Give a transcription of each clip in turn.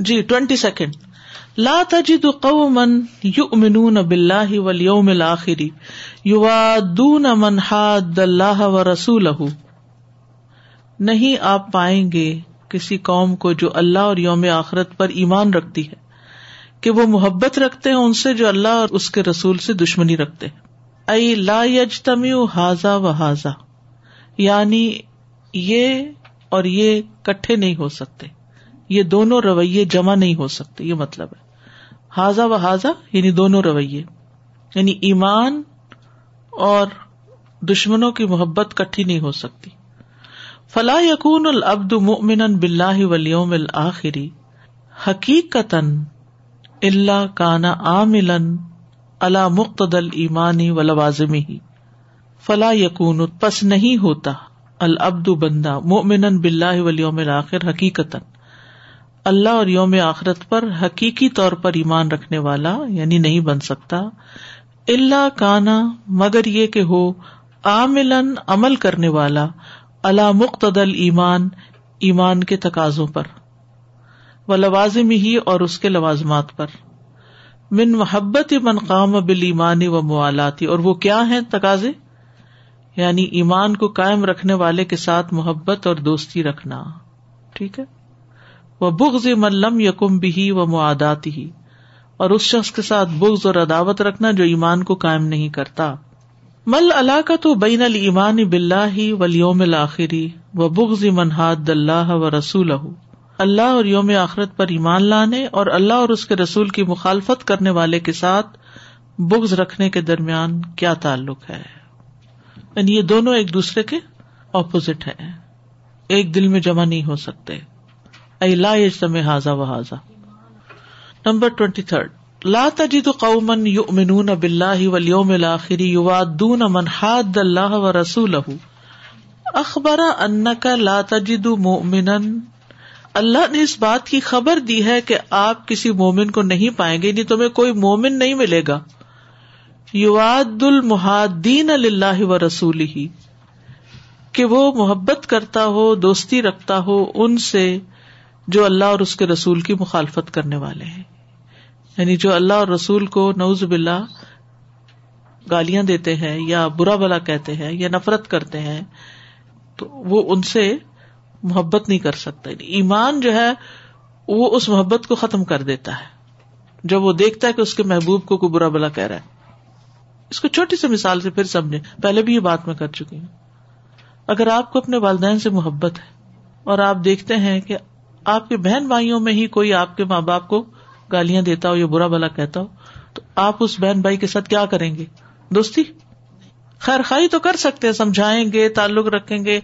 جی twenty second. لا تجد قوما یؤمنون باللہ والیوم الاخر یوادون من حاد اللہ ورسولہ۔ نہیں آپ پائیں گے کسی قوم کو جو اللہ اور یوم آخرت پر ایمان رکھتی ہے، کہ وہ محبت رکھتے ہیں ان سے جو اللہ اور اس کے رسول سے دشمنی رکھتے ہیں۔ ائی لا یجتمی حاضا و حاضا یعنی یہ اور یہ کٹھے نہیں ہو سکتے۔ یہ دونوں رویے جمع نہیں ہو سکتے، یہ مطلب ہے۔ حاضا و حاضا یعنی دونوں رویے۔ یعنی ایمان اور دشمنوں کی محبت کٹھی نہیں ہو سکتی۔ فلاح یقون العبد مؤمن بلّہ ولیوم الآخری حقیقت اللہ کانا عامل اللہ مقتدل ایمانی و لوازمی فلاح یقون پس نہیں ہوتا۔ العبد بندہ مومن بلّہ ولیوم الآخر حقیقت اللہ اور یوم آخرت پر حقیقی طور پر ایمان رکھنے والا یعنی نہیں بن سکتا۔ اللہ کانا مگر یہ کہ ہو عامل عمل کرنے والا اللہ مقتدل ایمان ایمان کے تقاضوں پر۔ و لوازم ہی اور اس کے لوازمات پر۔ من محبت من قام بل ایمانی و موالاتی اور وہ کیا ہے تقاضے؟ یعنی ایمان کو قائم رکھنے والے کے ساتھ محبت اور دوستی رکھنا۔ ٹھیک ہے؟ وہ بغز ملم یقم بھی و معدات ہی۔ اور اس شخص کے ساتھ بغز اور عداوت رکھنا جو ایمان کو قائم نہیں کرتا۔ مل اللہ کا تو بین المان بلّہ ولیوم الآخری و بغز منہاد اللہ و رسول اللہ اور یوم آخرت پر ایمان لانے اور اللہ اور اس کے رسول کی مخالفت کرنے والے کے ساتھ بغز رکھنے کے درمیان کیا تعلق ہے؟ یعنی یہ دونوں ایک دوسرے کے اپوزٹ ہیں۔ ایک دل میں جمع نہیں ہو سکتے۔ لا یجتم حاضا و حاضا نمبر ٹوینٹی تھرڈ۔ لا تجد قومن یؤمنون باللہ والیوم الاخر یوادون من حاد اللہ و رسولہ۔ اخبر انک لا تجد مؤمنا۔ اللہ نے اس بات کی خبر دی ہے کہ آپ کسی مومن کو نہیں پائیں گے یعنی تمہیں کوئی مومن نہیں ملے گا۔ یواد المحادین اللہ و رسول ہی کہ وہ محبت کرتا ہو، دوستی رکھتا ہو، ان سے جو اللہ اور اس کے رسول کی مخالفت کرنے والے ہیں۔ یعنی جو اللہ اور رسول کو نوز باللہ گالیاں دیتے ہیں یا برا بلا کہتے ہیں یا نفرت کرتے ہیں، تو وہ ان سے محبت نہیں کر سکتا۔ یعنی ایمان جو ہے، وہ اس محبت کو ختم کر دیتا ہے۔ جب وہ دیکھتا ہے کہ اس کے محبوب کو کوئی برا بلا کہہ رہا ہے۔ اس کو چھوٹی سی مثال سے پھر سمجھے۔ پہلے بھی یہ بات میں کر چکی ہوں۔ اگر آپ کو اپنے والدین سے محبت ہے اور آپ دیکھتے ہیں کہ آپ کے بہن بھائیوں میں ہی کوئی آپ کے ماں باپ کو گالیاں دیتا ہو یا برا بلا کہتا ہو، تو آپ اس بہن بھائی کے ساتھ کیا کریں گے؟ دوستی؟ خیر خائی تو کر سکتے ہیں، سمجھائیں گے، تعلق رکھیں گے،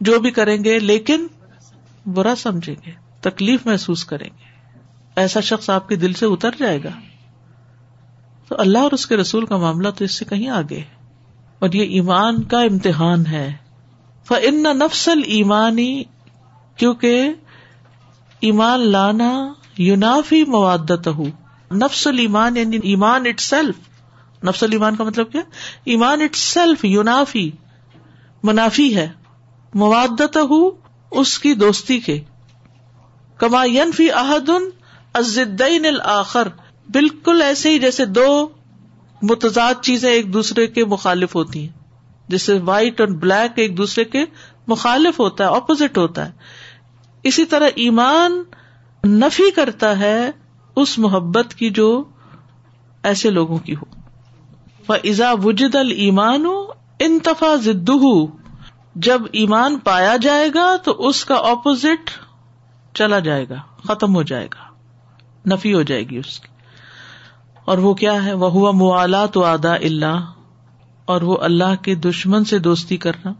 جو بھی کریں گے، لیکن برا سمجھیں گے، تکلیف محسوس کریں گے۔ ایسا شخص آپ کے دل سے اتر جائے گا۔ تو اللہ اور اس کے رسول کا معاملہ تو اس سے کہیں آگے اور یہ ایمان کا امتحان ہے۔ فن نفسل ایمانی کیونکہ ایمان لانا یونافی موادت ہو نفس المان یعنی ایمان اٹ سیلف نفس المان کا مطلب کیا؟ ایمان اٹ سیلف یونافی. منافی ہے. موادت ہو اس کی دوستی کے. کما فی احدن ازدین الآخر بالکل ایسے ہی جیسے دو متضاد چیزیں ایک دوسرے کے مخالف ہوتی ہیں. جیسے وائٹ اور بلیک ایک دوسرے کے مخالف ہوتا ہے اپوزٹ ہوتا ہے. اسی طرح ایمان نفی کرتا ہے اس محبت کی جو ایسے لوگوں کی ہو۔ ازا وجد المان انتفا زدو جب ایمان پایا جائے گا تو اس کا اپوزٹ چلا جائے گا، ختم ہو جائے گا، نفی ہو جائے گی اس کی۔ اور وہ کیا ہے؟ وہ ہوا موالات و آدا اللہ۔ اور وہ اللہ کے دشمن سے دوستی کرنا۔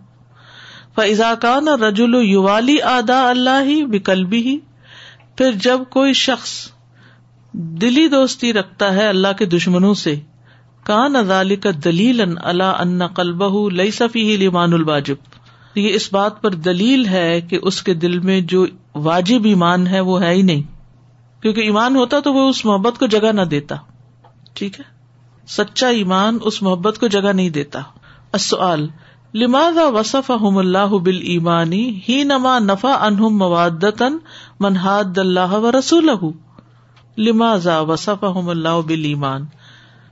فضاکان رجول یوالی آدا اللہ ہی وکلبی ہی پھر جب کوئی شخص دلی دوستی رکھتا ہے اللہ کے دشمنوں سے کان ازالی کا دلیل اللہ ان قلبہ لئی صفی ہی لیمان الواجب یہ اس بات پر دلیل ہے کہ اس کے دل میں جو واجب ایمان ہے وہ ہے ہی نہیں۔ کیونکہ ایمان ہوتا تو وہ اس محبت کو جگہ نہ دیتا۔ ٹھیک ہے؟ سچا ایمان اس محبت کو جگہ نہیں دیتا۔ السؤال لماذا وصف اللہ بل ایمانی ہی نما نفا انہم موادتن منہاد اللہ و رسول لمازا وصف اللہ ایمان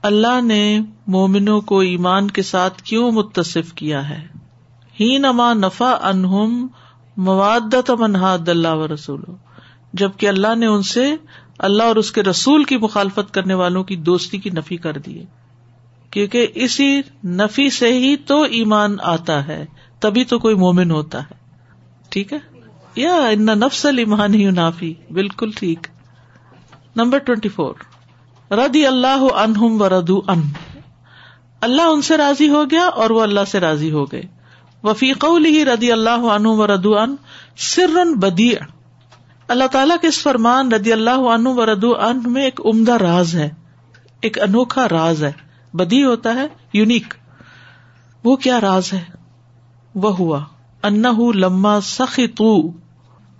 اللہ نے مومنوں کو ایمان کے ساتھ کیوں متصف کیا ہے؟ ہی نما نفا انہم مواد منہاد اللہ و رسول جبکہ اللہ نے ان سے اللہ اور اس کے رسول کی مخالفت کرنے والوں کی دوستی کی نفی کر دی کیونکہ اسی نفی سے ہی تو ایمان آتا ہے، تبھی تو کوئی مومن ہوتا ہے۔ ٹھیک ہے؟ یا ان نفس ایمان ہی نافی، بالکل ٹھیک۔ Number twenty four. ردی اللہ انہم و ردو ان۔ اللہ ان سے راضی ہو گیا اور وہ اللہ سے راضی ہو گئے۔ وفیق ہی ردی اللہ عنہ و ردو ان سر بدی اللہ تعالیٰ کے اس فرمان ردی اللہ عنہ و ردو ان میں ایک عمدہ راز ہے، ایک انوکھا راز ہے۔ بدی ہوتا ہے یونیک وہ کیا راز ہے؟ وہ ہوا. ان لما سخی تو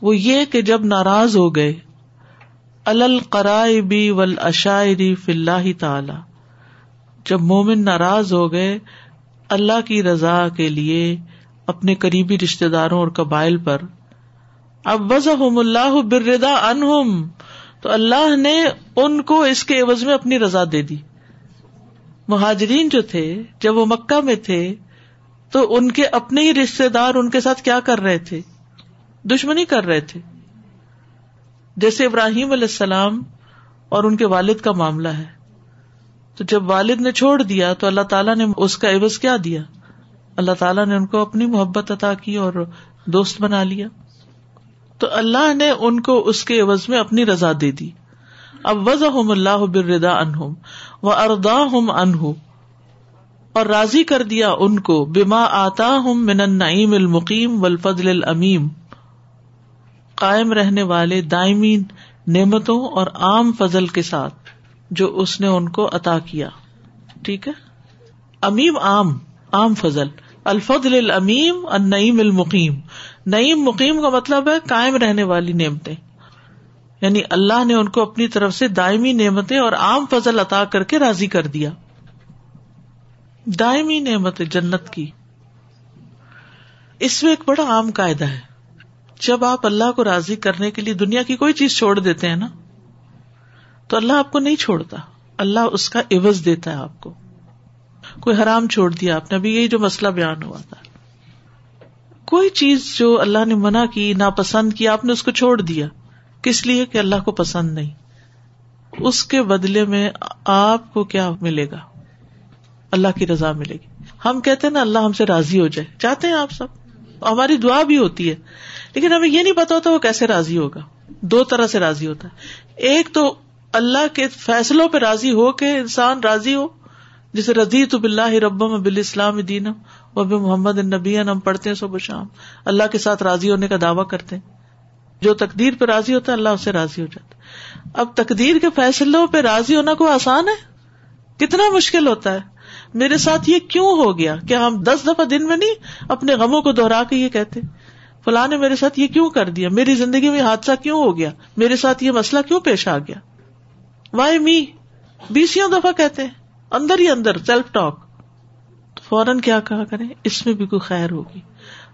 وہ یہ کہ جب ناراض ہو گئے القرائبی ول اشاعری فلاح تعالی. جب مومن ناراض ہو گئے، اللہ کی رضا کے لیے اپنے قریبی رشتے داروں اور قبائل پر. اب وز اللہ بردا انہم تو اللہ نے ان کو اس کے عوض میں اپنی رضا دے دی. مہاجرین جو تھے، جب وہ مکہ میں تھے، تو ان کے اپنے ہی رشتے دار ان کے ساتھ کیا کر رہے تھے؟ دشمنی کر رہے تھے۔ جیسے ابراہیم علیہ السلام اور ان کے والد کا معاملہ ہے۔ تو جب والد نے چھوڑ دیا، تو اللہ تعالیٰ نے اس کا عوض کیا دیا۔ اللہ تعالیٰ نے ان کو اپنی محبت عطا کی اور دوست بنا لیا۔ تو اللہ نے ان کو اس کے عوض میں اپنی رضا دے دی۔ اب اللہ بردا انہم و اردا ہم انہ اور راضی کر دیا ان کو بما آتا ہوں من النعیم المقیم والفضل الامیم۔ قائم رہنے والے دائمی نعمتوں اور عام فضل کے ساتھ جو اس نے ان کو عطا کیا۔ ٹھیک ہے؟ امیم عام عام فضل۔ الفضل العمیم النعیم المقیم۔ نعیم مقیم کا مطلب ہے قائم رہنے والی نعمتیں۔ یعنی اللہ نے ان کو اپنی طرف سے دائمی نعمتیں اور عام فضل عطا کر کے راضی کر دیا۔ دائمی نعمت جنت کی۔ اس میں ایک بڑا عام قاعدہ ہے۔ جب آپ اللہ کو راضی کرنے کے لیے دنیا کی کوئی چیز چھوڑ دیتے ہیں نا، تو اللہ آپ کو نہیں چھوڑتا۔ اللہ اس کا عوض دیتا ہے آپ کو۔ کوئی حرام چھوڑ دیا آپ نے، ابھی یہی جو مسئلہ بیان ہوا تھا۔ کوئی چیز جو اللہ نے منع کی، ناپسند کی، آپ نے اس کو چھوڑ دیا۔ کس لیے کہ اللہ کو پسند نہیں؟ اس کے بدلے میں آپ کو کیا ملے گا؟ اللہ کی رضا ملے گی۔ ہم کہتے ہیں نا، اللہ ہم سے راضی ہو جائے۔ چاہتے ہیں آپ سب۔ ہماری دعا بھی ہوتی ہے۔ لیکن ہمیں یہ نہیں پتا ہوتا وہ کیسے راضی ہوگا۔ دو طرح سے راضی ہوتا ہے۔ ایک تو اللہ کے فیصلوں پہ راضی ہو کے انسان راضی ہو۔ جسے رضی تو بلّہ ربم بال اسلام دین وہ محمد نبی ہم پڑھتے ہیں صبح شام۔ اللہ کے ساتھ راضی ہونے کا دعویٰ کرتے ہیں۔ جو تقدیر پہ راضی ہوتا ہے، اللہ اسے راضی ہو جاتا ہے۔ اب تقدیر کے فیصلوں پہ راضی ہونا کو آسان ہے؟ کتنا مشکل ہوتا ہے۔ میرے ساتھ یہ کیوں ہو گیا کیا ہم دس دفعہ دن میں نہیں اپنے غموں کو دوہرا کے یہ کہتے فلاں نے میرے ساتھ یہ کیوں کر دیا؟ میری زندگی میں حادثہ کیوں ہو گیا؟ میرے ساتھ یہ مسئلہ کیوں پیش آ گیا؟ وائی می بیسوں دفعہ کہتے ہیں۔ اندر ہی اندر سیلف ٹاک فوراً کیا کہا کریں؟ اس میں بھی کوئی خیر ہوگی۔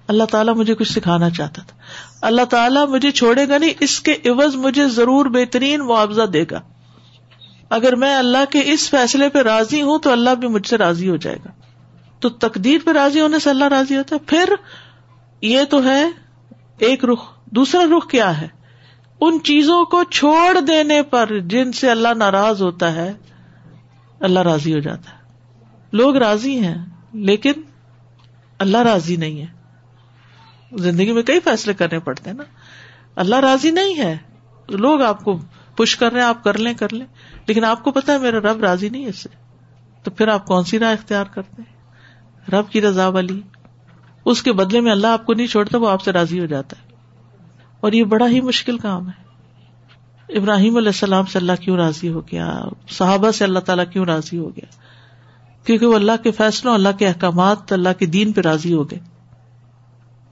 اللہ تعالیٰ مجھے کچھ سکھانا چاہتا تھا۔ اللہ تعالیٰ مجھے چھوڑے گا نہیں، اس کے عوض مجھے ضرور بہترین معاوضہ دے گا۔ اگر میں اللہ کے اس فیصلے پہ راضی ہوں تو اللہ بھی مجھ سے راضی ہو جائے گا۔ تو تقدیر پہ راضی ہونے سے اللہ راضی ہوتا ہے۔ پھر یہ تو ہے ایک رخ، دوسرا رخ کیا ہے؟ ان چیزوں کو چھوڑ دینے پر جن سے اللہ ناراض ہوتا ہے، اللہ راضی ہو جاتا ہے۔ لوگ راضی ہیں لیکن اللہ راضی نہیں ہے۔ زندگی میں کئی فیصلے کرنے پڑتے ہیں نا۔ اللہ راضی نہیں ہے۔ لوگ آپ کو پش کر رہے ہیں، آپ کر لیں کر لیں۔ لیکن آپ کو پتا ہے میرا رب راضی نہیں ہے اس سے۔ تو پھر آپ کون سی راہ اختیار کرتے ہیں؟ رب کی رضا والی۔ اس کے بدلے میں اللہ آپ کو نہیں چھوڑتا، وہ آپ سے راضی ہو جاتا ہے۔ اور یہ بڑا ہی مشکل کام ہے۔ ابراہیم علیہ السلام سے اللہ کیوں راضی ہو گیا؟ صحابہ سے اللہ تعالیٰ کیوں راضی ہو گیا؟ کیونکہ وہ اللہ کے فیصلوں، اللہ کے احکامات، اللہ کے دین پہ راضی ہو گئے۔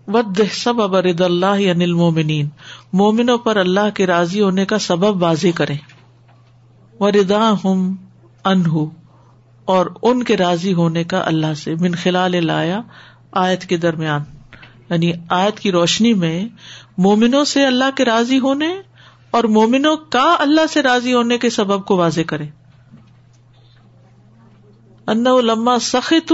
ود سب ابرد اللہ انل مومنین مومنوں پر اللہ کے راضی ہونے کا سبب واضح کریں۔ و ردا ہم انہ اور ان کے راضی ہونے کا اللہ سے من خلال لایا آیت کے درمیان۔ یعنی آیت کی روشنی میں مومنوں سے اللہ کے راضی ہونے اور مومنوں کا اللہ سے راضی ہونے کے سبب کو واضح کرے ان لما سخت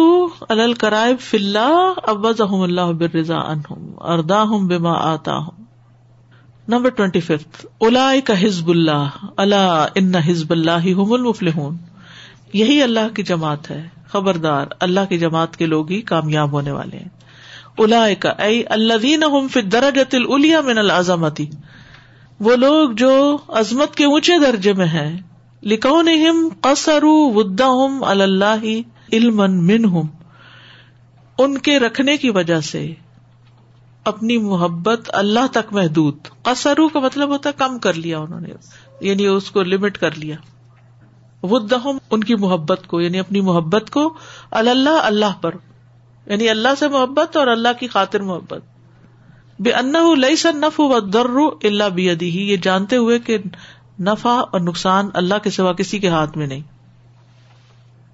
الکرائب فلّہ ابز اللہ برضا انہم اردا ہوں بما آتا ہوں نمبر ٹوینٹی ففتھ الا کا حزب اللہ اللہ ان حزب اللہ ہم المفلحون۔ یہی اللہ کی جماعت ہے، خبردار، اللہ کی جماعت کے لوگ ہی کامیاب ہونے والے ہیں۔ الا کا اے اللہ فی درجت الیا من العظمتی۔ وہ لوگ جو عظمت کے اونچے درجے میں ہیں لکھو نم قصر ودا ہم اللہ علم من ہم ان کے رکھنے کی وجہ سے اپنی محبت اللہ تک محدود۔ قصرو کا مطلب ہوتا ہے کم کر لیا انہوں نے یعنی اس کو لمٹ کر لیا۔ ودہم ان کی محبت کو یعنی اپنی محبت کو اللہ اللہ پر۔ یعنی اللہ سے محبت اور اللہ کی خاطر محبت۔ بے ان لئی سن و در اللہ بھی یہ جانتے ہوئے کہ نفع اور نقصان اللہ کے سوا کسی کے ہاتھ میں نہیں۔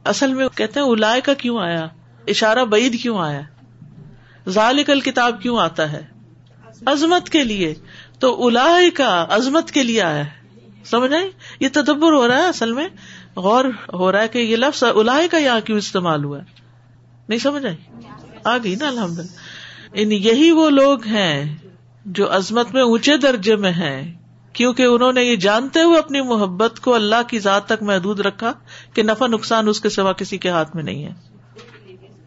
اصل میں کہتے ہیں الا کا کیوں آیا؟ اشارہ بعید کیوں آیا؟ ذالکل کتاب کیوں آتا ہے؟ عظمت کے لیے۔ تو الا کا عظمت کے لیے آیا ہے۔ سمجھ آئی؟ یہ تدبر ہو رہا ہے اصل میں۔ غور ہو رہا ہے کہ یہ لفظ الا کا یہاں کیوں استعمال ہوا ہے۔ نہیں سمجھ آئی؟ آ گئی نا الحمد للہ یعنی یہی وہ لوگ ہیں جو عظمت میں اونچے درجے میں ہیں۔ کیونکہ انہوں نے یہ جانتے ہوئے اپنی محبت کو اللہ کی ذات تک محدود رکھا کہ نفع نقصان اس کے سوا کسی کے ہاتھ میں نہیں ہے۔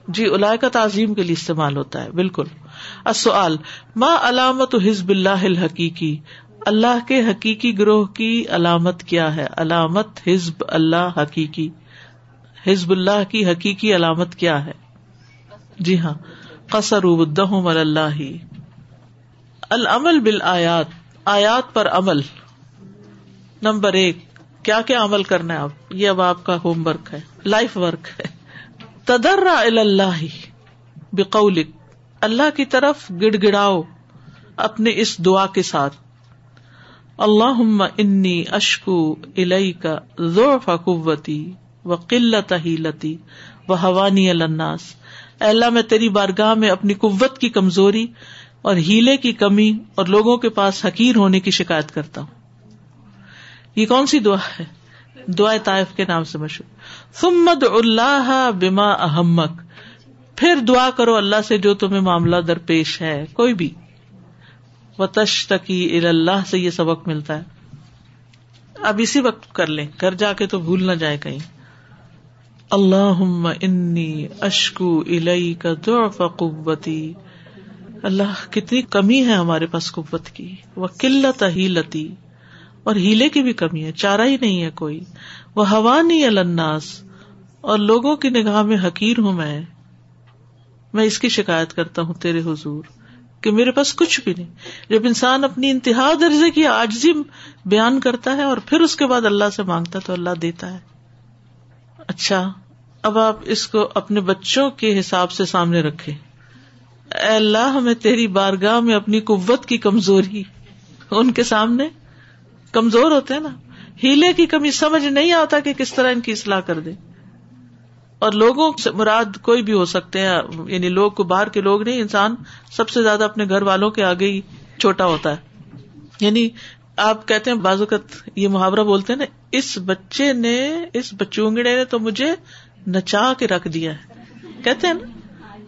جی الا کا تعظیم کے لیے استعمال ہوتا ہے، بالکل۔ السؤال، ما علامت حزب اللہ الحقیقی؟ اللہ کے حقیقی گروہ کی علامت کیا ہے؟ علامت حزب اللہ حقیقی۔ حزب اللہ کی حقیقی علامت کیا ہے؟ جی ہاں۔ قصر اللہ۔ العمل بال آیات پر عمل۔ نمبر ایک، کیا کیا عمل کرنا ہے آپ؟ یہ اب آپ کا ہوم ورک ہے، لائف ورک ہے۔ تدرا اللہ بقولک، اللہ کی طرف گڑ گڑاؤ اپنے اس دعا کے ساتھ۔ اللہ انی اشکو الئی کا ضعف قوتی و قلت ہیلتی و حوانی الناس۔ اللہ، میں تیری بارگاہ میں اپنی قوت کی کمزوری اور ہیلے کی کمی اور لوگوں کے پاس حقیر ہونے کی شکایت کرتا ہوں۔ یہ کون سی دعا ہے؟ دعا طائف کے نام سے مشہور۔ سمد اللہ بما احمک۔ پھر دعا کرو اللہ سے جو تمہیں معاملہ درپیش ہے، کوئی بھی۔ و تشتکی اللہ سے یہ سبق ملتا ہے۔ اب اسی وقت کر لیں۔ گھر جا کے تو بھول نہ جائے کہیں۔ اللہ انی اشکو الئی کا قوتی۔ اللہ کتنی کمی ہے ہمارے پاس قوت کی۔ وہ قلت ہی لتی اور ہیلے کی بھی کمی ہے، چارہ ہی نہیں ہے کوئی۔ وہ ہوا نہیں الناس۔ اور لوگوں کی نگاہ میں حقیر ہوں میں۔ میں اس کی شکایت کرتا ہوں تیرے حضور کہ میرے پاس کچھ بھی نہیں۔ جب انسان اپنی انتہا درجے کی آجزی بیان کرتا ہے اور پھر اس کے بعد اللہ سے مانگتا تو اللہ دیتا ہے۔ اچھا اب آپ اس کو اپنے بچوں کے حساب سے سامنے رکھے اللہ، ہمیں تیری بارگاہ میں اپنی قوت کی کمزوری۔ ان کے سامنے کمزور ہوتے ہیں نا۔ ہیلے کی کمی سمجھ نہیں آتا کہ کس طرح ان کی اصلاح کر دے اور لوگوں سے مراد کوئی بھی ہو سکتے ہیں۔ یعنی لوگ کو باہر کے لوگ نہیں، انسان سب سے زیادہ اپنے گھر والوں کے آگے ہی چھوٹا ہوتا ہے۔ یعنی آپ کہتے ہیں بازوقت یہ محاورہ بولتے ہیں نا، اس بچے نے، اس بچونگڑے نے تو مجھے نچا کے رکھ دیا ہے۔ کہتے ہیں نا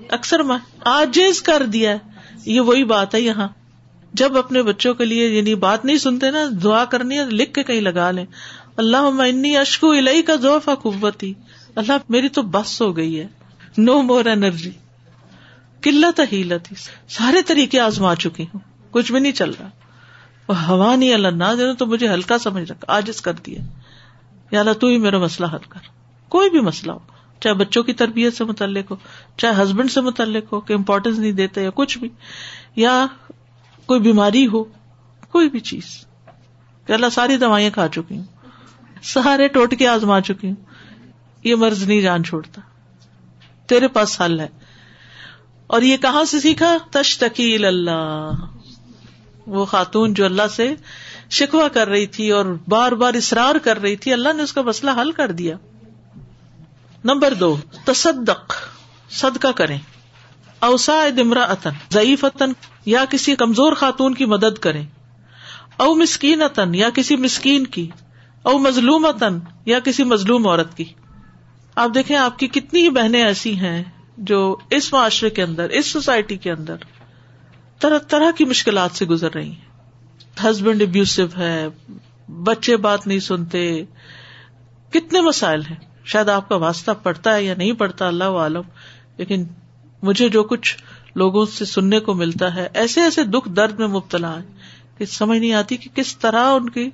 اکثر آجز کر دیا ہے۔ یہ وہی بات ہے یہاں۔ جب اپنے بچوں کے لیے یعنی بات نہیں سنتے نا، دعا کرنی ہے، لکھ کے کہیں لگا لیں۔ اللہ انی اشکو الہی کا ذوفا قوتی۔ اللہ، میری تو بس ہو گئی ہے۔ نو مور اینرجی قلت ہیلت سارے طریقے آزما چکی ہوں۔ کچھ بھی نہیں چل رہا۔ وہ ہوا نہیں اللہ نہ تو مجھے ہلکا سمجھ رکھا آجز کر دیا۔ یا اللہ، تو ہی میرا مسئلہ حل کر۔ کوئی بھی مسئلہ ہو۔ چاہے بچوں کی تربیت سے متعلق ہو، چاہے ہسبینڈ سے متعلق ہو کہ امپورٹینس نہیں دیتے یا کچھ بھی، یا کوئی بیماری ہو، کوئی بھی چیز۔ کہ اللہ ساری دوائیاں کھا چکی ہوں، سارے ٹوٹکے آزما چکی ہوں، یہ مرض نہیں جان چھوڑتا۔ تیرے پاس حل ہے۔ اور یہ کہاں سے سیکھا؟ تشتکیل اللہ۔ وہ خاتون جو اللہ سے شکوا کر رہی تھی اور بار بار اصرار کر رہی تھی، اللہ نے اس کا مسئلہ حل کر دیا۔ نمبر دو، تصدق، صدقہ کریں۔ اوسا دمرا اتن ضعیف یا کسی کمزور خاتون کی مدد کریں۔ او مسکین اتن یا کسی مسکین کی۔ او مظلوم اتن یا کسی مظلوم عورت کی۔ آپ دیکھیں، آپ کی کتنی ہی بہنیں ایسی ہیں جو اس معاشرے کے اندر، اس سوسائٹی کے اندر طرح طرح کی مشکلات سے گزر رہی ہیں۔ ہسبینڈ ابیوسو ہے، بچے بات نہیں سنتے، کتنے مسائل ہیں۔ شاید آپ کا واسطہ پڑتا ہے یا نہیں پڑتا، اللہ عالم، لیکن مجھے جو کچھ لوگوں سے سننے کو ملتا ہے، ایسے ایسے دکھ درد میں مبتلا ہے کہ سمجھ نہیں آتی کہ کس طرح ان کی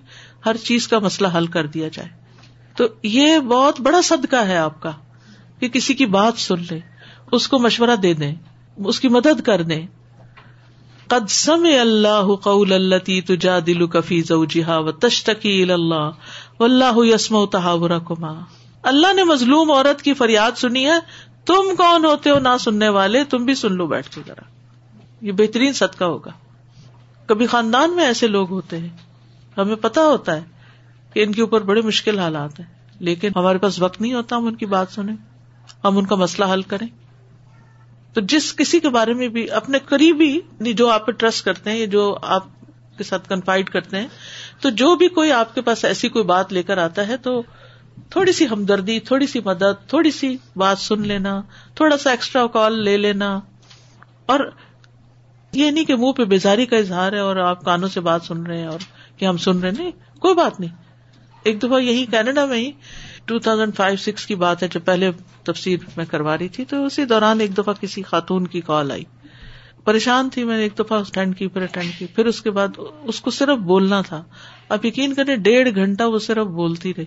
ہر چیز کا مسئلہ حل کر دیا جائے۔ تو یہ بہت بڑا صدقہ ہے آپ کا کہ کسی کی بات سن لے اس کو مشورہ دے دیں، اس کی مدد کر دیں۔ قد سمع اللہ قول التی تجا دل کفی زوجہا و تشتکی اللہ، واللہ یسمع تحاورکما۔ اللہ نے مظلوم عورت کی فریاد سنی ہے، تم کون ہوتے ہو نہ سننے والے؟ تم بھی سن لو، بیٹھ کے ذرا۔ یہ بہترین صدقہ ہوگا۔ کبھی خاندان میں ایسے لوگ ہوتے ہیں، ہمیں پتا ہوتا ہے کہ ان کے اوپر بڑے مشکل حالات ہیں، لیکن ہمارے پاس وقت نہیں ہوتا ہم ان کی بات سنیں۔ ہم ان کا مسئلہ حل کریں۔ تو جس کسی کے بارے میں بھی اپنے قریبی جو آپ پہ ٹرسٹ کرتے ہیں جو آپ کے ساتھ کنفائڈ کرتے ہیں، تو جو بھی کوئی آپ کے پاس ایسی کوئی بات لے کر آتا ہے، تو تھوڑی سی ہمدردی، تھوڑی سی مدد، تھوڑی سی بات سن لینا، تھوڑا سا ایکسٹرا کال لے لینا۔ اور یہ نہیں کہ منہ پہ بیزاری کا اظہار ہے اور آپ کانوں سے بات سن رہے ہیں اور کہ ہم سن رہے نہیں، کوئی بات نہیں۔ ایک دفعہ یہی کینیڈا میں ہی ٹو تھاؤزینڈ فائیو سکس کی بات ہے جو پہلے تفصیل میں کروا رہی تھی، تو اسی دوران ایک دفعہ کسی خاتون کی کال آئی۔ پریشان تھی میں نے ایک دفعہ اٹینڈ کی، پھر اٹینڈ کی۔ پھر اس کے بعد اس کو صرف بولنا تھا۔ اب یقین کریں، ڈیڑھ گھنٹہ وہ صرف بولتی رہی۔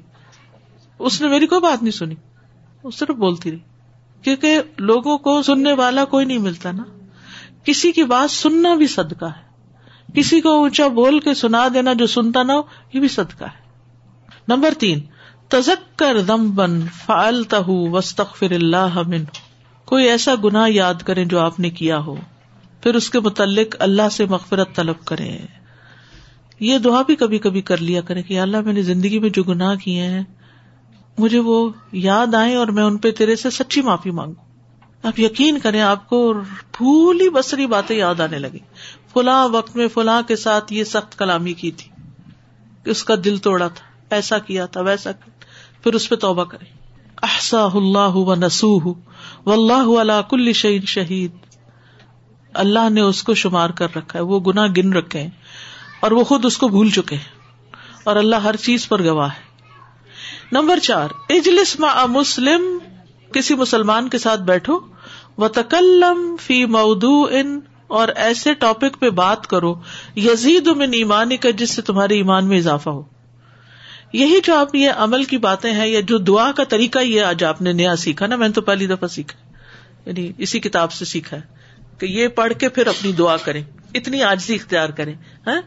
اس نے میری کوئی بات نہیں سنی۔ وہ صرف بولتی رہی۔ کیونکہ لوگوں کو سننے والا کوئی نہیں ملتا نا۔ کسی کی بات سننا بھی صدقہ ہے۔ کسی کو اونچا بول کے سنا دینا جو سنتا نہ ہو، یہ بھی صدقہ ہے۔ نمبر تین تزک کر دم بن فالتا وسطر اللہ من کوئی ایسا گنا یاد کرے جو آپ نے کیا ہو۔ پھر اس کے متعلق اللہ سے مغفرت طلب کرے۔ یہ دعا بھی کبھی کبھی کر لیا کرے کہ اللہ میں نے زندگی میں جو گناہ کیے ہیں مجھے وہ یاد آئے اور میں ان پہ تیرے سے سچی معافی مانگوں۔ آپ یقین کریں آپ کو پھولی بسری باتیں یاد آنے لگی فلاں وقت میں فلاں کے ساتھ یہ سخت کلامی کی تھی کہ اس کا دل توڑا تھا، ایسا کیا تھا، ویسا کیا پھر اس پہ توبہ کرے احسا اللہ و نسو و اللہ اللہ کل شہید شہید۔ اللہ نے اس کو شمار کر رکھا ہے، وہ گنا گن رکھے اور وہ خود اس کو بھول چکے ہیں۔ اور اللہ ہر چیز پر گواہ ہے۔ نمبر چار، اجلس ما مسلم، کسی مسلمان کے ساتھ بیٹھو و تکلم فی مودو ان اور ایسے ٹاپک پہ بات کرو، یزید من ایمانی کا جس سے تمہارے ایمان میں اضافہ ہو۔ یہی جو آپ، یہ عمل کی باتیں ہیں، یا جو دعا کا طریقہ یہ آج آپ نے نیا سیکھا نا، میں نے تو پہلی دفعہ سیکھا یعنی اسی کتاب سے سیکھا ہے کہ یہ پڑھ کے پھر اپنی دعا کریں، اتنی آجزی اختیار کریں ہاں؟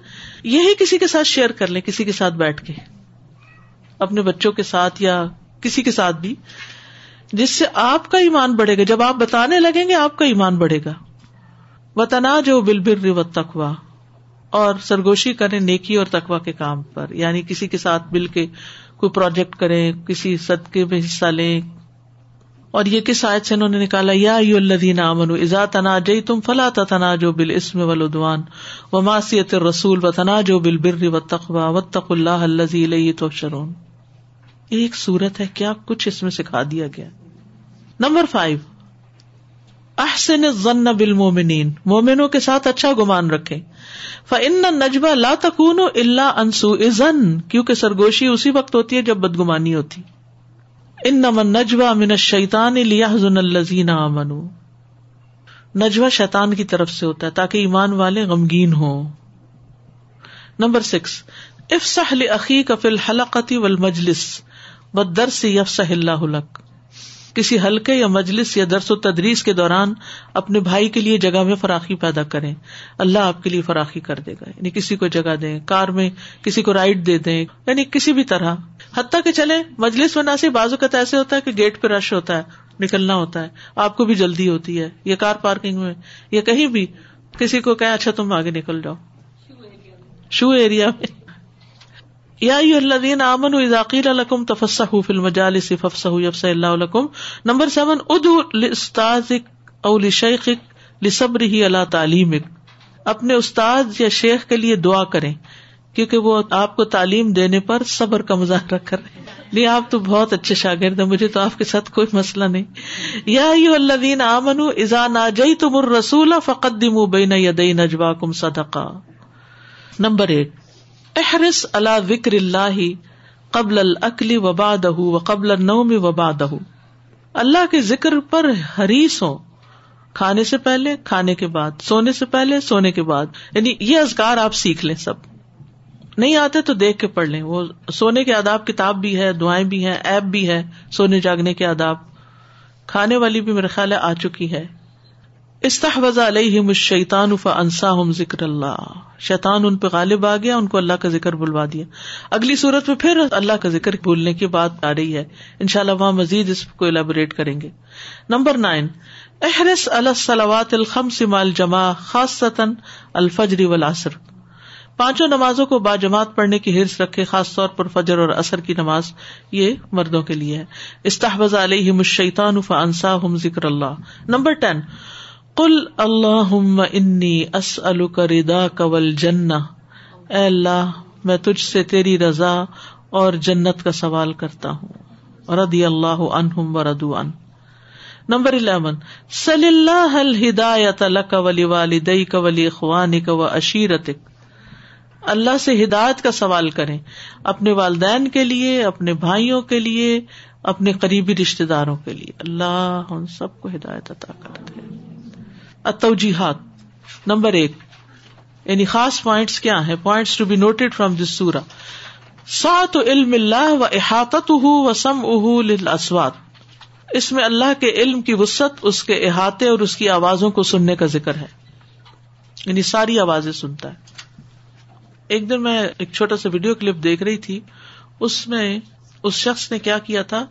یہی کسی کے ساتھ شیئر کر لیں، کسی کے ساتھ بیٹھ کے۔ اپنے بچوں کے ساتھ یا کسی کے ساتھ بھی، جس سے آپ کا ایمان بڑھے گا۔ جب آپ بتانے لگیں گے، آپ کا ایمان بڑھے گا۔ وطنا جو بل بر و تقوا اور سرگوشی کریں نیکی اور تقوا کے کام پر۔ یعنی کسی کے ساتھ مل کے کوئی پروجیکٹ کریں، کسی صدقے میں حصہ لیں۔ اور یہ کس آیت سے انہوں نے نکالا؟ یا یو الدین امن ازا تنا جئی تم فلا تنا جو بل اسم ولدوان و ماسیت رسول و تنا جو بل بر و تقوا و تق اللہ اللہ تو شرون ایک سورت ہے، کیا کچھ اس میں سکھا دیا گیا؟ نمبر فائیو، احسن ضن بل مومنین مومنوں کے ساتھ اچھا گمان رکھے فن نجبہ لا تکون اللہ انسو ازن کیونکہ سرگوشی اسی وقت ہوتی ہے جب بدگمانی ہوتی۔ ان نمن نجوا من شیتان لیاحزن الزین امن نجوا شیتان کی طرف سے ہوتا ہے، تاکہ ایمان والے غمگین ہو نمبر سکس، افسح عقی کفل حلقتی ول بدر سے یفسح اللہ لک۔ کسی حلقے یا مجلس یا درس و تدریس کے دوران اپنے بھائی کے لیے جگہ میں فراخی پیدا کریں۔ اللہ آپ کے لیے فراخی کر دے گا۔ یعنی کسی کو جگہ دیں، کار میں کسی کو رائڈ دے دیں یعنی کسی بھی طرح۔ حتیٰ کہ چلے مجلس میں نہ بازو کا ایسے ہوتا ہے کہ گیٹ پہ رش ہوتا ہے، نکلنا ہوتا ہے۔ آپ کو بھی جلدی ہوتی ہے، یا کار پارکنگ میں، یا کہیں بھی۔ کسی کو کہ اچھا تم آگے نکل جاؤ۔ شو ایریا میں۔ یا الذین آمنوا اذا قیل لکم تفسحوا فی المجالس فافسحوا یفسح اللہ لکم نمبر 7 ادعو لاستاذک او لشیخک لصبر ہی اللہ تعلیم اپنے استاد یا شیخ کے لیے دعا کریں کیونکہ وہ آپ کو تعلیم دینے پر صبر کا مظاہرہ کر رہے نہیں، آپ تو بہت اچھے شاگرد ہیں، مجھے تو آپ کے ساتھ کوئی مسئلہ نہیں۔ یا الذین آمنوا اذا ناجیتم الرسول فقدموا بین یدی نجواکم صدقہ۔ نمبر ایٹ احرص علی ذکر اللہ قبل العقلی وبا دہ و قبل النوم وبا دہ اللہ کے ذکر پر حریص ہو کھانے سے پہلے، کھانے کے بعد، سونے سے پہلے، سونے کے بعد. یعنی یہ ازگار آپ سیکھ لیں سب. نہیں آتے تو دیکھ کے پڑھ لیں. وہ سونے کے آداب کتاب بھی ہے، دعائیں بھی ہیں ایپ بھی ہے سونے جاگنے کے آداب. کھانے والی بھی میرا خیال ہے آ چکی ہے. استحوذ علیہم الشیطان فانساہم ذکر اللہ۔ شیطان ان پہ غالب آ گیا، ان کو اللہ کا ذکر بلوا دیا۔ اگلی صورت میں پھر اللہ کا ذکر بھولنے کی بات آ رہی ہے۔ انشاءاللہ وہاں مزید اس کو الیبوریٹ کریں گے۔ Number nine. احرس الصلوات الخمس مع الجماع، خاصتا الفجر والعصر۔ پانچوں نمازوں کو باجماعت پڑھنے کی حرص رکھے، خاص طور پر فجر اور اثر کی نماز، یہ مردوں کے لیے ہے۔ استحوذ علیہم الشیطان فانساہم ذکر اللہ۔ Number ten. کل اللہ انی ردا کول جن اے اللہ، میں تجھ سے تیری رضا اور جنت کا سوال کرتا ہوں۔ ردی اللہ عنہم و ردو ان نمبر الیون صلی اللہ الدایت لک ولی والدی کا ولی اخوانی کا و عشیرتک۔ اللہ سے ہدایت کا سوال کریں۔ اپنے والدین کے لیے، اپنے بھائیوں کے لیے، اپنے قریبی رشتے داروں کے لیے۔ اللہ ان سب کو ہدایت عطا کر دے اتوجیحات نمبر ایک۔ یعنی خاص پوائنٹس کیا ہے points to be noted from this سورا سات علم اللہ و احاطت و سم اسوات اس میں اللہ کے علم کی وسط اس کے احاطے اور اس کی آوازوں کو سننے کا ذکر ہے۔ یعنی ساری آوازیں سنتا ہے۔ ایک دن میں ایک چھوٹا سا ویڈیو کلپ دیکھ رہی تھی۔ اس میں اس شخص نے کیا کیا تھا؟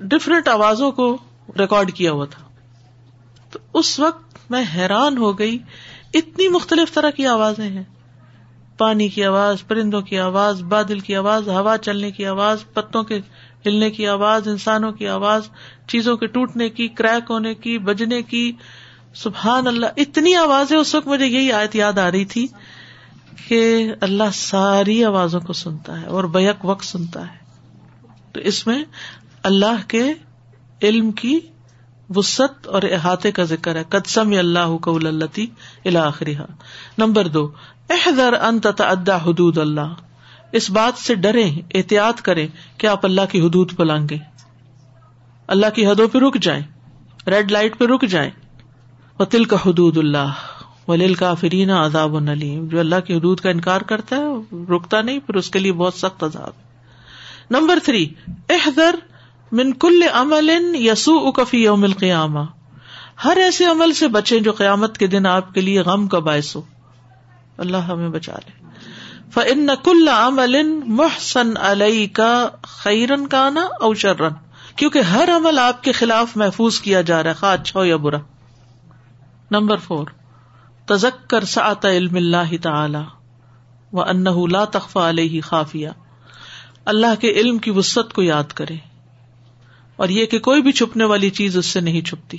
ڈفرینٹ آوازوں کو ریکارڈ کیا ہوا تھا۔ تو اس وقت میں حیران ہو گئی، اتنی مختلف طرح کی آوازیں ہیں۔ پانی کی آواز، پرندوں کی آواز، بادل کی آواز، ہوا چلنے کی آواز، پتوں کے ہلنے کی آواز، انسانوں کی آواز، چیزوں کے ٹوٹنے کی، کریک ہونے کی، بجنے کی۔ سبحان اللہ، اتنی آوازیں اس وقت مجھے یہی آیت یاد آ رہی تھی کہ اللہ ساری آوازوں کو سنتا ہے اور بیک وقت سنتا ہے۔ تو اس میں اللہ کے علم کی وسط اور احاطے کا ذکر ہے۔ قدسم اللہ قول اللہ نمبر دو احضر ان تتعدى حدود اللہ۔ اس بات سے ڈرے احتیاط کرے کہ آپ اللہ کی حدود پلانگے۔ اللہ کی حدوں پہ رک جائیں، ریڈ لائٹ پہ رک جائیں۔ وطل کا حدود اللہ ولیل کا فرین عذاب نلیم جو اللہ کی حدود کا انکار کرتا ہے، رکتا نہیں، پھر اس کے لیے بہت سخت عذاب۔ نمبر تھری احضر من کل عمل یسو اکفی یوم القیامہ۔ ہر ایسے عمل سے بچے جو قیامت کے دن آپ کے لیے غم کا باعث ہو۔ اللہ ہمیں بچا لے۔ فن کل عمل محسن علیہ کا خیرن کا نا او شرن کیونکہ ہر عمل آپ کے خلاف محفوظ کیا جا رہا ہے خواہ اچھا ہو یا برا۔ نمبر فور تزکر سعت علم اللہ تعالی و ان لا تخفا علیہ خافیہ اللہ کے علم کی وسط کو یاد کرے۔ اور یہ کہ کوئی بھی چھپنے والی چیز اس سے نہیں چھپتی۔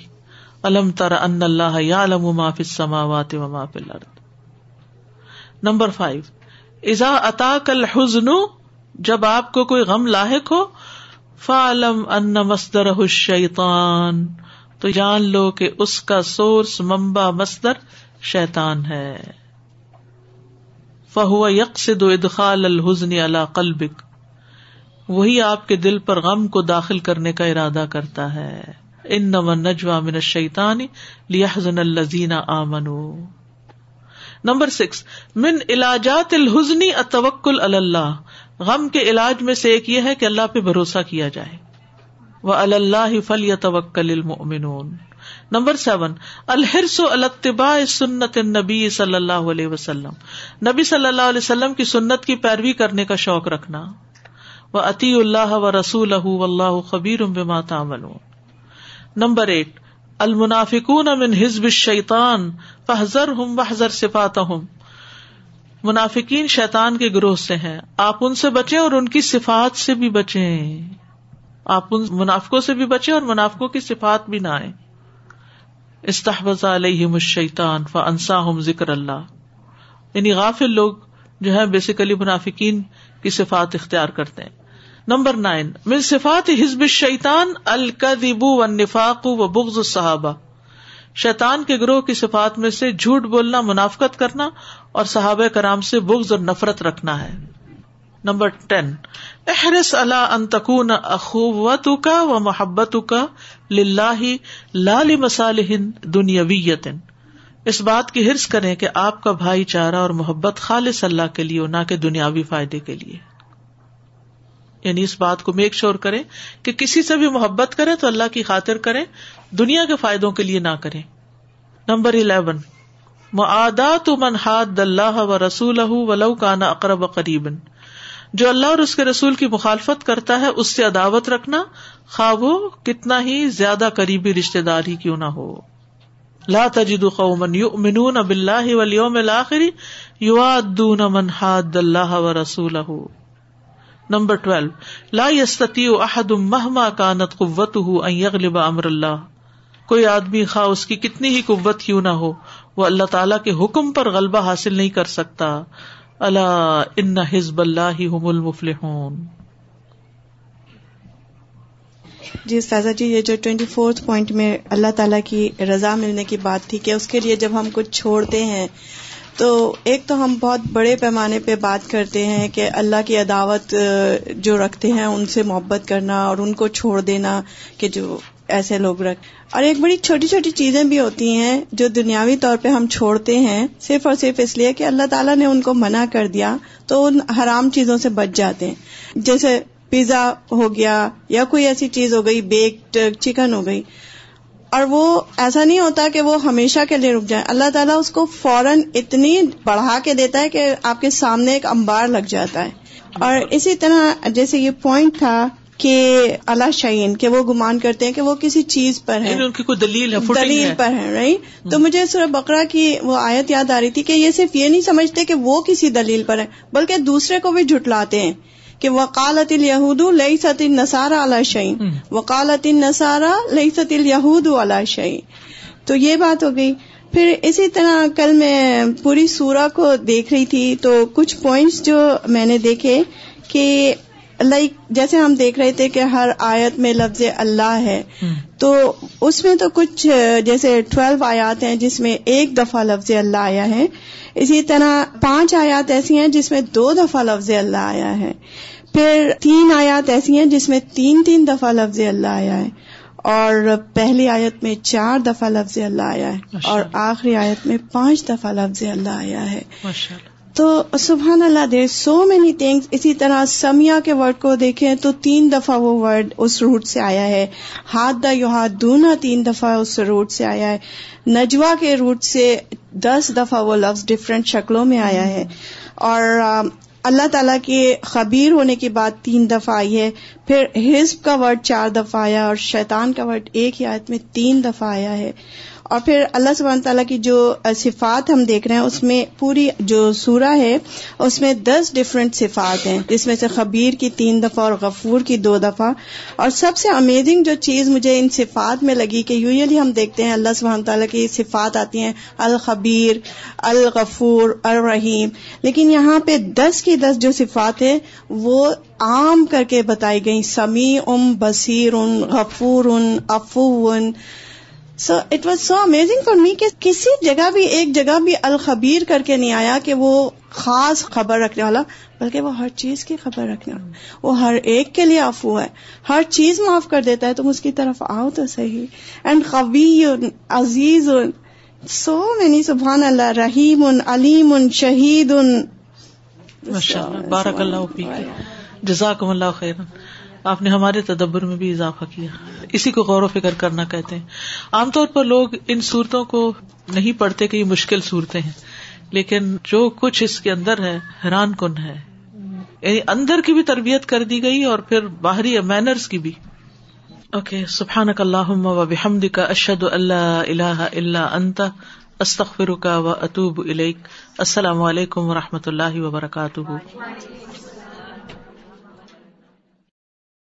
الم تر ان اللہ یا علم ما فی السماوات و ما فی الارض۔ نمبر فائیو ازا اتا کل حزن جب آپ کو کوئی غم لاحق ہو، فعلم ان مصدر الشیطان، تو جان لو کہ اس کا سورس ممبا مصدر شیطان ہے۔ فہو یکسد ادخال الحزن اللہ قلبک۔ وہی آپ کے دل پر غم کو داخل کرنے کا ارادہ کرتا ہے۔ ان نجوا من شیتانی لیحزن الزین آمن نمبر سکس، من علاجات الحزنی اتوکل اللہ۔ غم کے علاج میں سے ایک یہ ہے کہ اللہ پہ بھروسہ کیا جائے۔ وہ اللہ فل یا توکل المؤمنون۔ نمبر سیون الحرس الطباء سنت نبی صلی اللہ علیہ وسلم۔ نبی صلی اللہ علیہ وسلم کی سنت کی پیروی کرنے کا شوق رکھنا۔ و عطی اللہ و رسول اللہ خبیر تعمل نمبر ایٹ المنافکون من حزب الشیطان فحذر ہم وحذر صفات ہم منافقین شیطان کے گروہ سے ہیں۔ آپ ان سے بچیں اور ان کی صفات سے بھی بچیں۔ آپ ان منافقوں سے بھی بچیں اور منافقوں کی صفات بھی نہ آئے استحبذ علیہم الشیطان فانساہم ذکر اللہ۔ یعنی غافل لوگ جو ہے بیسیکلی منافقین کی صفات اختیار کرتے ہیں۔ نمبر نائن، من صفات حزب الشیطان الکذب والنفاق و بغض الصحابہ۔ شیطان کے گروہ کی صفات میں سے جھوٹ بولنا، منافقت کرنا اور صحابہ کرام سے بغض اور نفرت رکھنا ہے۔ نمبر ٹین احرس اللہ انتقون اخوت کا و محبت کا لاہ لال مسالح دنیاویت۔ اس بات کی ہرس کریں کہ آپ کا بھائی چارہ اور محبت خالص اللہ کے لیے، نہ کہ دنیاوی فائدے کے لیے۔ یعنی اس بات کو میک شور کرے کہ کسی سے بھی محبت کرے تو اللہ کی خاطر کرے دنیا کے فائدوں کے لیے نہ کرے نمبر الیون معدات منحاد اللہ و رسول ولو کانا اقرب قریب جو اللہ اور اس کے رسول کی مخالفت کرتا ہے، اس سے عداوت رکھنا، خواہ وہ کتنا ہی زیادہ قریبی رشتے دار ہی کیوں نہ ہو۔ لا تجد قوما یؤمنون باللہ والیوم الاخر یوادون من حاد اللہ و نمبر ٹویلو، لا یستتی احد مہما کانت قوت یغلب امر اللہ۔ کوئی آدمی خواہ اس کی کتنی ہی قوت کیوں نہ ہو، وہ اللہ تعالیٰ کے حکم پر غلبہ حاصل نہیں کر سکتا۔ اللہ ان حزب اللہ المفلحون۔ جی استاذہ جی یہ جو ٹوینٹی فورتھ پوائنٹ میں اللہ تعالیٰ کی رضا ملنے کی بات تھی کہ اس کے لیے جب ہم کچھ چھوڑتے ہیں تو ایک تو ہم بہت بڑے پیمانے پہ بات کرتے ہیں کہ اللہ کی عداوت جو رکھتے ہیں، ان سے محبت کرنا اور ان کو چھوڑ دینا کہ جو ایسے لوگ رکھ۔ اور ایک بڑی چھوٹی چھوٹی چیزیں بھی ہوتی ہیں جو دنیاوی طور پہ ہم چھوڑتے ہیں، صرف اور صرف اس لیے کہ اللہ تعالیٰ نے ان کو منع کر دیا تو ان حرام چیزوں سے بچ جاتے ہیں۔ جیسے پیزا ہو گیا یا کوئی ایسی چیز ہو گئی، بیکڈ چکن ہو گئی۔ اور وہ ایسا نہیں ہوتا کہ وہ ہمیشہ کے لیے رک جائے اللہ تعالیٰ اس کو فوراً اتنی بڑھا کے دیتا ہے کہ آپ کے سامنے ایک امبار لگ جاتا ہے۔ اور اسی طرح جیسے یہ پوائنٹ تھا کہ اللہ شعین کہ وہ گمان کرتے ہیں کہ وہ کسی چیز پر ہے یعنی ان کی کوئی دلیل ہے دلیل پر ہے رائٹ تو مجھے سورہ بکرا کی وہ آیت یاد آ رہی تھی کہ یہ صرف یہ نہیں سمجھتے کہ وہ کسی دلیل پر ہے بلکہ دوسرے کو بھی جھٹلاتے ہیں۔ کہ وکالت الہود لئی ست نسارا علیہ شعین وکالت نسارا لئی ست الہود علیہ شعین تو یہ بات ہو گئی. پھر اسی طرح کل میں پوری سورہ کو دیکھ رہی تھی تو کچھ پوائنٹس جو میں نے دیکھے کہ لائک جیسے ہم دیکھ رہے تھے کہ ہر آیت میں لفظ اللہ ہے. تو اس میں تو کچھ جیسے ٹویلو آیات ہیں جس میں ایک دفعہ لفظ اللہ آیا ہے. اسی طرح پانچ آیات ایسی ہیں جس میں دو دفعہ لفظ اللہ آیا ہے. پھر تین آیات ایسی ہیں جس میں تین تین دفعہ لفظ اللہ آیا ہے اور پہلی آیت میں چار دفعہ لفظ اللہ آیا ہے اور آخری آیت میں پانچ دفعہ لفظ اللہ آیا ہے۔ تو سبحان اللہ دیر سو مینی تھنگس اسی طرح سمیا کے ورڈ کو دیکھیں تو تین دفعہ وہ ورڈ اس روٹ سے آیا ہے۔ ہاتھ دا یو ہاتھ دونا تین دفعہ اس روٹ سے آیا ہے۔ نجوا کے روٹ سے دس دفعہ وہ لفظ ڈفرینٹ شکلوں میں آیا ہے۔ اور اللہ تعالیٰ کے خبیر ہونے کی بات تین دفعہ آئی ہے۔ پھر حزب کا ورڈ چار دفعہ آیا اور شیطان کا ورڈ ایک ہی آیت میں تین دفعہ آیا ہے۔ اور پھر اللہ سبحانہ تعالیٰ کی جو صفات ہم دیکھ رہے ہیں، اس میں پوری جو سورہ ہے، اس میں دس ڈفرینٹ صفات ہیں، جس میں سے خبیر کی تین دفعہ اور غفور کی دو دفعہ۔ اور سب سے امیزنگ جو چیز مجھے ان صفات میں لگی کہ یوزلی ہم دیکھتے ہیں اللہ سبحانہ تعالیٰ کی صفات آتی ہیں، الخبیر، الغفور، الرحیم۔ لیکن یہاں پہ دس کی دس جو صفات ہے وہ عام کر کے بتائی گئی سمیع ام بصیر ان غفور ان افو so it was so amazing for me کہ کسی جگہ بھی، ایک جگہ بھی الخبیر کر کے نہیں آیا کہ وہ خاص خبر رکھنے والا، بلکہ وہ ہر چیز کی خبر رکھنے والا۔ وہ ہر ایک کے لیے افو ہے۔ ہر چیز معاف کر دیتا ہے، تم اس کی طرف آؤ تو صحیح۔ اینڈ خبی عزیز سو مینی سبحان اللہ رحیم ان علیم ان شہید ان بارک اللہ جزاکم اللہ خیر آپ نے ہمارے تدبر میں بھی اضافہ کیا۔ اسی کو غور و فکر کرنا کہتے ہیں۔ عام طور پر لوگ ان صورتوں کو نہیں پڑھتے کہ یہ مشکل صورتیں ہیں، لیکن جو کچھ اس کے اندر ہے، حیران کن ہے۔ یعنی اندر کی بھی تربیت کر دی گئی اور پھر باہری مینرس کی بھی۔ اوکے سبحان اللہ و بحمد کا اشد اللہ اللہ اللہ انت استخر کا و اطوب السلام علیکم و رحمۃ اللہ وبرکاتہ۔